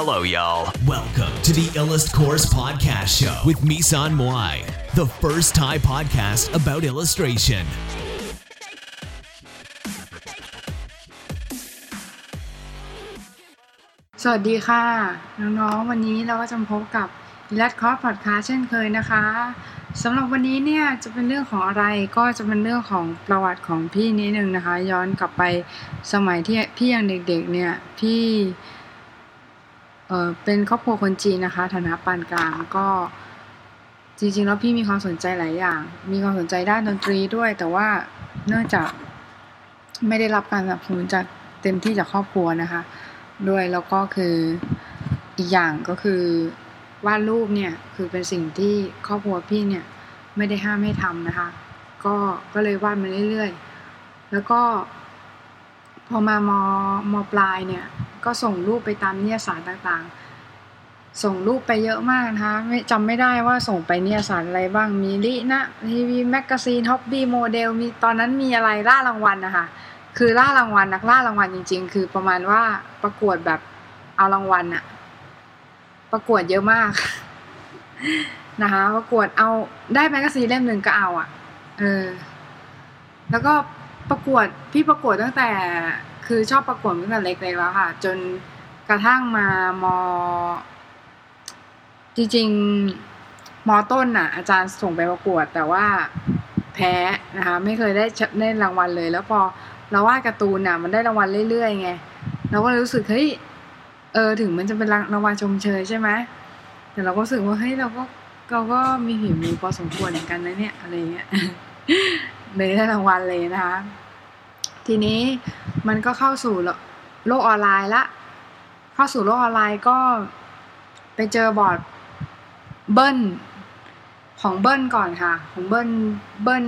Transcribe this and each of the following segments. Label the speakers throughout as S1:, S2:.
S1: Hello, y'all.
S2: Welcome to the Illust Course Podcast Show with Misan Moai, the first Thai podcast about illustration.
S3: สวัสดีค่ะ น้องๆ วันนี้เราก็จะมาพบกับลัดคอร์สพอดคาสเช่นเคยนะคะสำหรับวันนี้เนี่ยจะเป็นเรื่องของอะไรก็จะเป็นเรื่องของประวัติของพี่นิดนึงนะคะ ย้อนกลับไปสมัยที่พี่ยังเด็กๆเนี่ยพี่ เออเป็นครอบครัวคนจีนนะคะ ฐานะปานกลางก็จริงๆแล้วพี่มีความสนใจหลายอย่าง มีความสนใจด้านดนตรีด้วย แต่ว่าเนื่องจากไม่ได้รับการสนับสนุนจากเต็มที่จากครอบครัวนะคะ ด้วยแล้วก็คืออีกอย่างก็คือวาดรูปเนี่ยคือเป็นสิ่งที่ครอบครัวพี่เนี่ยไม่ได้ห้ามให้ทำนะคะ ก็ก็เลยวาดมาเรื่อยๆ แล้วก็พอมา ม.ปลายเนี่ย ก็ส่งรูปไปตามนิตยสารต่างๆ ส่งรูปไปเยอะมากนะคะไม่จำไม่ได้ว่าส่งไปนิตยสารอะไรบ้างมีลินะ TV Magazine Hobby Model มีตอนนั้นมีอะไรล่ารางวัลนะคะคือล่ารางวัลนักล่ารางวัลจริง ๆ คือประมาณว่าประกวดแบบเอารางวัลอะประกวดเยอะมากนะคะประกวดเอาได้ magazine เล่มหนึ่งก็เอาอะเออแล้วก็ประกวดพี่ประกวดตั้งแต่ คือชอบประกวดตั้งแต่เล็กๆแล้วค่ะ จนกระทั่งมา ม.จริงๆ ม.ต้นน่ะ อาจารย์ส่งไปประกวด แต่ว่าแพ้นะคะ ไม่เคยได้ได้รางวัลเลย แล้วพอเราวาดการ์ตูนน่ะ มันได้รางวัลเรื่อยๆไงเราก็รู้สึกเฮ้ยเออถึงมันจะเป็นรางวัลชมเชยใช่ไหมแต่เราก็รู้สึกว่าเฮ้ยเราก็เราก็มีฝีมือพอสมควรเหมือนกันนะเนี่ยอะไรเงี้ยเลยได้รางวัลเลยนะคะ ทีนี้มันก็เข้าสู่โลกออนไลน์ละ เข้าสู่โลกออนไลน์ก็ไปเจอบอร์ดเบิ้ลของเบิ้ลก่อนค่ะ ของเบิ้ลเบิ้ล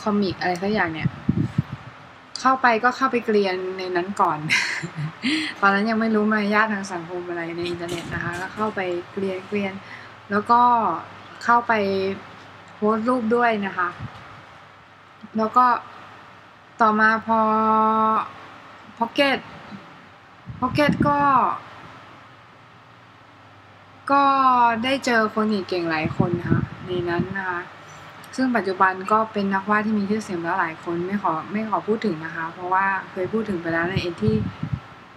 S3: comic อะไรสักอย่างเนี่ย เข้าไปก็เข้าไปเกรียนในนั้นก่อน ตอนนั้นยังไม่รู้มารยาททางสังคมอะไรในอินเทอร์เน็ตนะคะ ก็เข้าไปเกรียนเกรียน แล้วก็เข้าไปโพสต์รูปด้วยนะคะ แล้วก็ ต่อมาพอพ็อกเก็ตพ็อกเก็ตก็ ก็ได้เจอคนอีเก่งหลายคนนะคะในนั้นนะคะซึ่งปัจจุบันก็เป็นนักวาดที่มีชื่อเสียงแล้วหลายคนไม่ขอไม่ขอพูดถึงนะคะ เพราะว่าเคยพูดถึงไปแล้วในเอ็นที่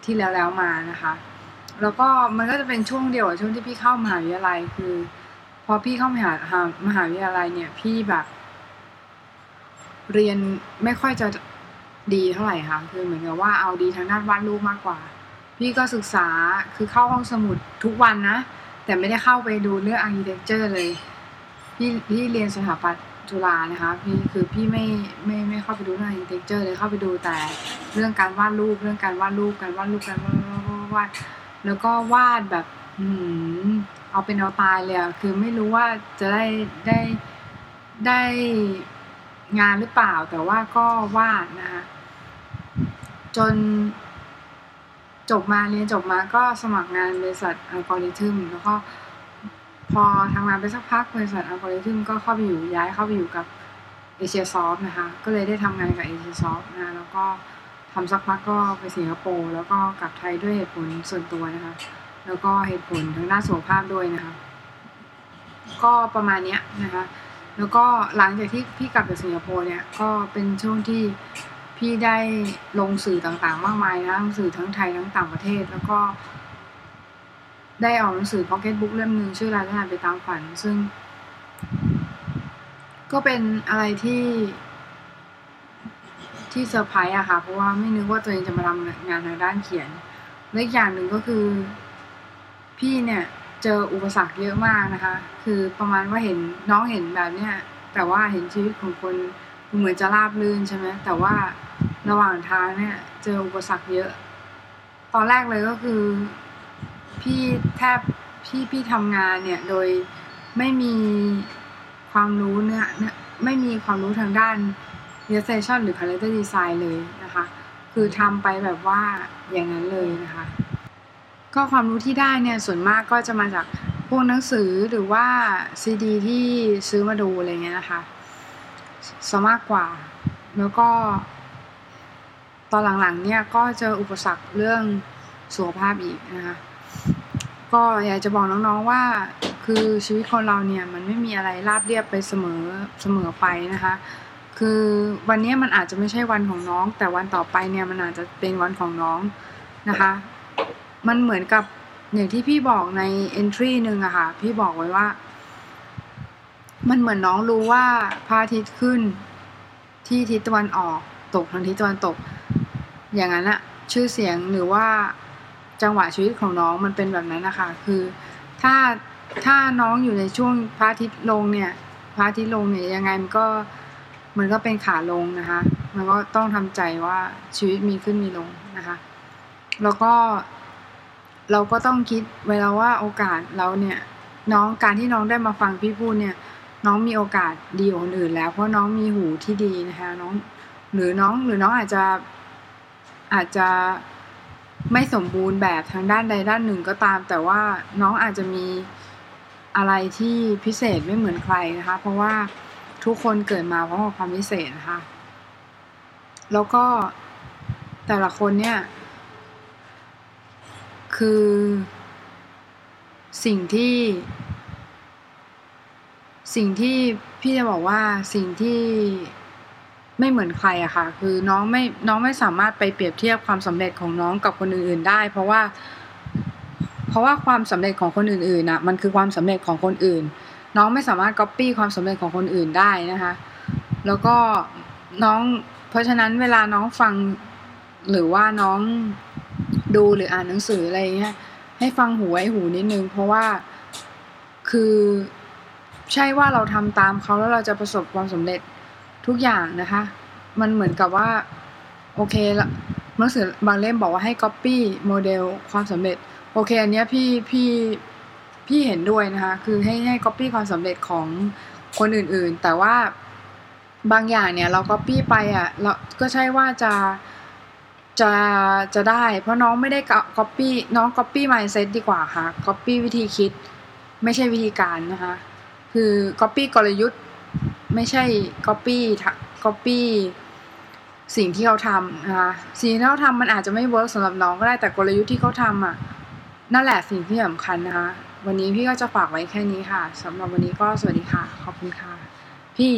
S3: ที่แล้วแล้วมานะคะ แล้วก็มันก็จะเป็นช่วงเดียวช่วงที่พี่เข้ามหาวิทยาลัยคือ พอพี่เข้ามหามหาวิทยาลัยเนี่ยพี่แบบ เรียนไม่ค่อยจะ ดีเท่าไหร่ค่ะคือเหมือนกับว่าเอาดีทางด้านวาดรูปมากกว่า พี่ก็ศึกษาคือเข้าห้องสมุดทุกวันนะ แต่ไม่ได้เข้าไปดูเรื่อง architecture เลยพี่พี่เรียนสถาปัตย์จุฬานะคะพี่คือพี่ไม่ไม่ไม่เข้าไปดูเรื่อง architecture เลยเข้าไปดูแต่เรื่องการวาดรูปเรื่องการวาดรูปการวาดรูปการวาดวาดแล้วก็วาดแบบอืมเอาเป็นเอาตายเลยอะคือไม่รู้ว่าจะได้ได้ได้งานหรือเปล่าแต่ว่าก็วาดนะคะ จน จบมาเรียนจบมาก็สมัครงานบริษัทอัลกอริทึมแล้วก็พอทำงานไปสักพักบริษัทอัลกอริทึมก็เข้าไปอยู่ย้ายเข้าไปอยู่กับเอเชียซอฟนะคะ ก็เลยได้ทำงานกับเอเชียซอฟนะแล้วก็ทำสักพักก็ไปสิงคโปร์แล้วก็กลับไทยด้วยเหตุผลส่วนตัวนะคะ แล้วก็เหตุผลทางด้านสุขภาพด้วยนะคะ ก็ประมาณนี้นะคะ แล้วก็หลังจากที่พี่กลับจากสิงคโปร์เนี่ยก็เป็นช่วงที่ พี่ได้ลงสื่อต่างๆ มากมายนะสื่อทั้งไทยทั้งต่างประเทศ แล้วก็ ได้ออกหนังสือ Pocket Book เล่มหนึ่งชื่อรายทานไปตามฝัน ซึ่ง ก็เป็นอะไรที่ที่เซอร์ไพรส์อะค่ะ เพราะว่าไม่นึกว่าตัวเองจะมาทำงานทางด้านเขียนและอีกอย่างหนึ่งก็คือ พี่เนี่ยเจออุปสรรคเยอะมากนะคะ คือประมาณว่าเห็นน้องเห็นแบบเนี้ยแต่ว่าเห็นชีวิตของคน เหมือนจะราบรื่นใช่ไหมแต่ว่าระหว่างทางเนี่ย เจออุปสรรคเยอะ ตอนแรกเลยก็คือ พี่แทบพี่พี่ทำงานเนี่ย โดยไม่มีความรู้เนี่ยไม่มีความรู้ทางด้าน illustration หรือ character design เลยนะคะ คือทำไปแบบว่าอย่างนั้นเลยนะคะ ก็ความรู้ที่ได้เนี่ย ส่วนมากก็จะมาจากพวกหนังสือหรือว่าซีดีที่ซื้อมาดูอะไรเงี้ยนะคะ ซะมากกว่า แล้วก็ ตอนหลังๆเนี่ยก็เจออุปสรรคเรื่องสุขภาพอีกนะคะก็อยากจะบอกน้องๆว่าคือชีวิตคนเราเนี่ยมันไม่มีอะไรราบเรียบไปเสมอเสมอไปนะคะ คือวันนี้มันอาจจะไม่ใช่วันของน้อง แต่วันต่อไปเนี่ยมันอาจจะเป็นวันของน้องนะคะ มันเหมือนกับอย่างที่พี่บอกใน entry หนึ่งอะค่ะพี่บอกไว้ว่า มันเหมือนน้องรู้ว่าพระอาทิตย์ขึ้น ที่ทิศตะวันออกตกทางทิศตะวันตก อย่างนั้นอะชื่อเสียงหรือว่าจังหวะชีวิตของน้องมันเป็นแบบนั้นนะคะคือถ้าถ้าน้องอยู่ในช่วงพระอาทิตย์ลงเนี่ยพระอาทิตย์ลงเนี่ยยังไงมันก็มันก็เป็นขาลงนะคะ มันก็ต้องทำใจว่าชีวิตมีขึ้นมีลงนะคะ แล้วก็เราก็ต้องคิดเวลาว่าโอกาสเราเนี่ยน้องการที่น้องได้มาฟังพี่พูดเนี่ย น้องมีโอกาสดีกว่าคนอื่นแล้ว เพราะน้องมีหูที่ดีนะคะน้องหรือน้องหรือน้องอาจจะอาจจะไม่สมบูรณ์แบบทางด้านใดด้านหนึ่งก็ตาม แต่ว่าน้องอาจจะมีอะไรที่พิเศษไม่เหมือนใครนะคะ เพราะว่าทุกคนเกิดมาเพราะความพิเศษนะคะ แล้วก็แต่ละคนเนี่ย คือสิ่งที่ สิ่งที่พี่จะบอกว่าสิ่งที่ไม่เหมือนใครอะค่ะ คือน้องไม่น้องไม่สามารถไปเปรียบเทียบความสำเร็จของน้องกับคนอื่นๆได้ เพราะว่า เพราะว่าความสำเร็จของคนอื่นๆน่ะ มันคือความสำเร็จของคนอื่น น้องไม่สามารถก๊อปปี้ความสำเร็จของคนอื่นได้นะคะ แล้วก็น้อง เพราะฉะนั้นเวลาน้องฟังหรือว่าน้องดูหรืออ่านหนังสืออะไรเงี้ยให้ฟังหูไว้หูนิดนึง เพราะว่าคือ ใช่ว่าเราทำตามเขาแล้วเราจะประสบความสำเร็จทุกอย่างนะคะ มันเหมือนกับว่า โอเคละหนังสือบางเล่มบอกว่าให้ copy โมเดลความสำเร็จ โอเค อันเนี้ยพี่พี่พี่เห็นด้วยนะคะ คือให้ให้ copy ความสำเร็จของคนอื่นๆ แต่ว่าบางอย่างเนี่ยเรา copy ไปอะเราก็ใช่ว่าจะจะจะได้ เพราะน้องไม่ได้ copy น้อง copy mindset ดีกว่าค่ะ copy วิธีคิด ไม่ใช่วิธีการนะคะ คือ copy กลยุทธ์ ไม่ใช่ copy copy สิ่งที่เขาทำนะคะสิ่งที่เขาทำมันอาจจะไม่เวิร์กสำหรับน้องก็ได้แต่กลยุทธ์ที่เขาทำอะนั่นแหละสิ่งที่สำคัญนะคะ วันนี้พี่ก็จะฝากไว้แค่นี้ค่ะสำหรับวันนี้ก็สวัสดีค่ะ ขอบคุณค่ะ พี่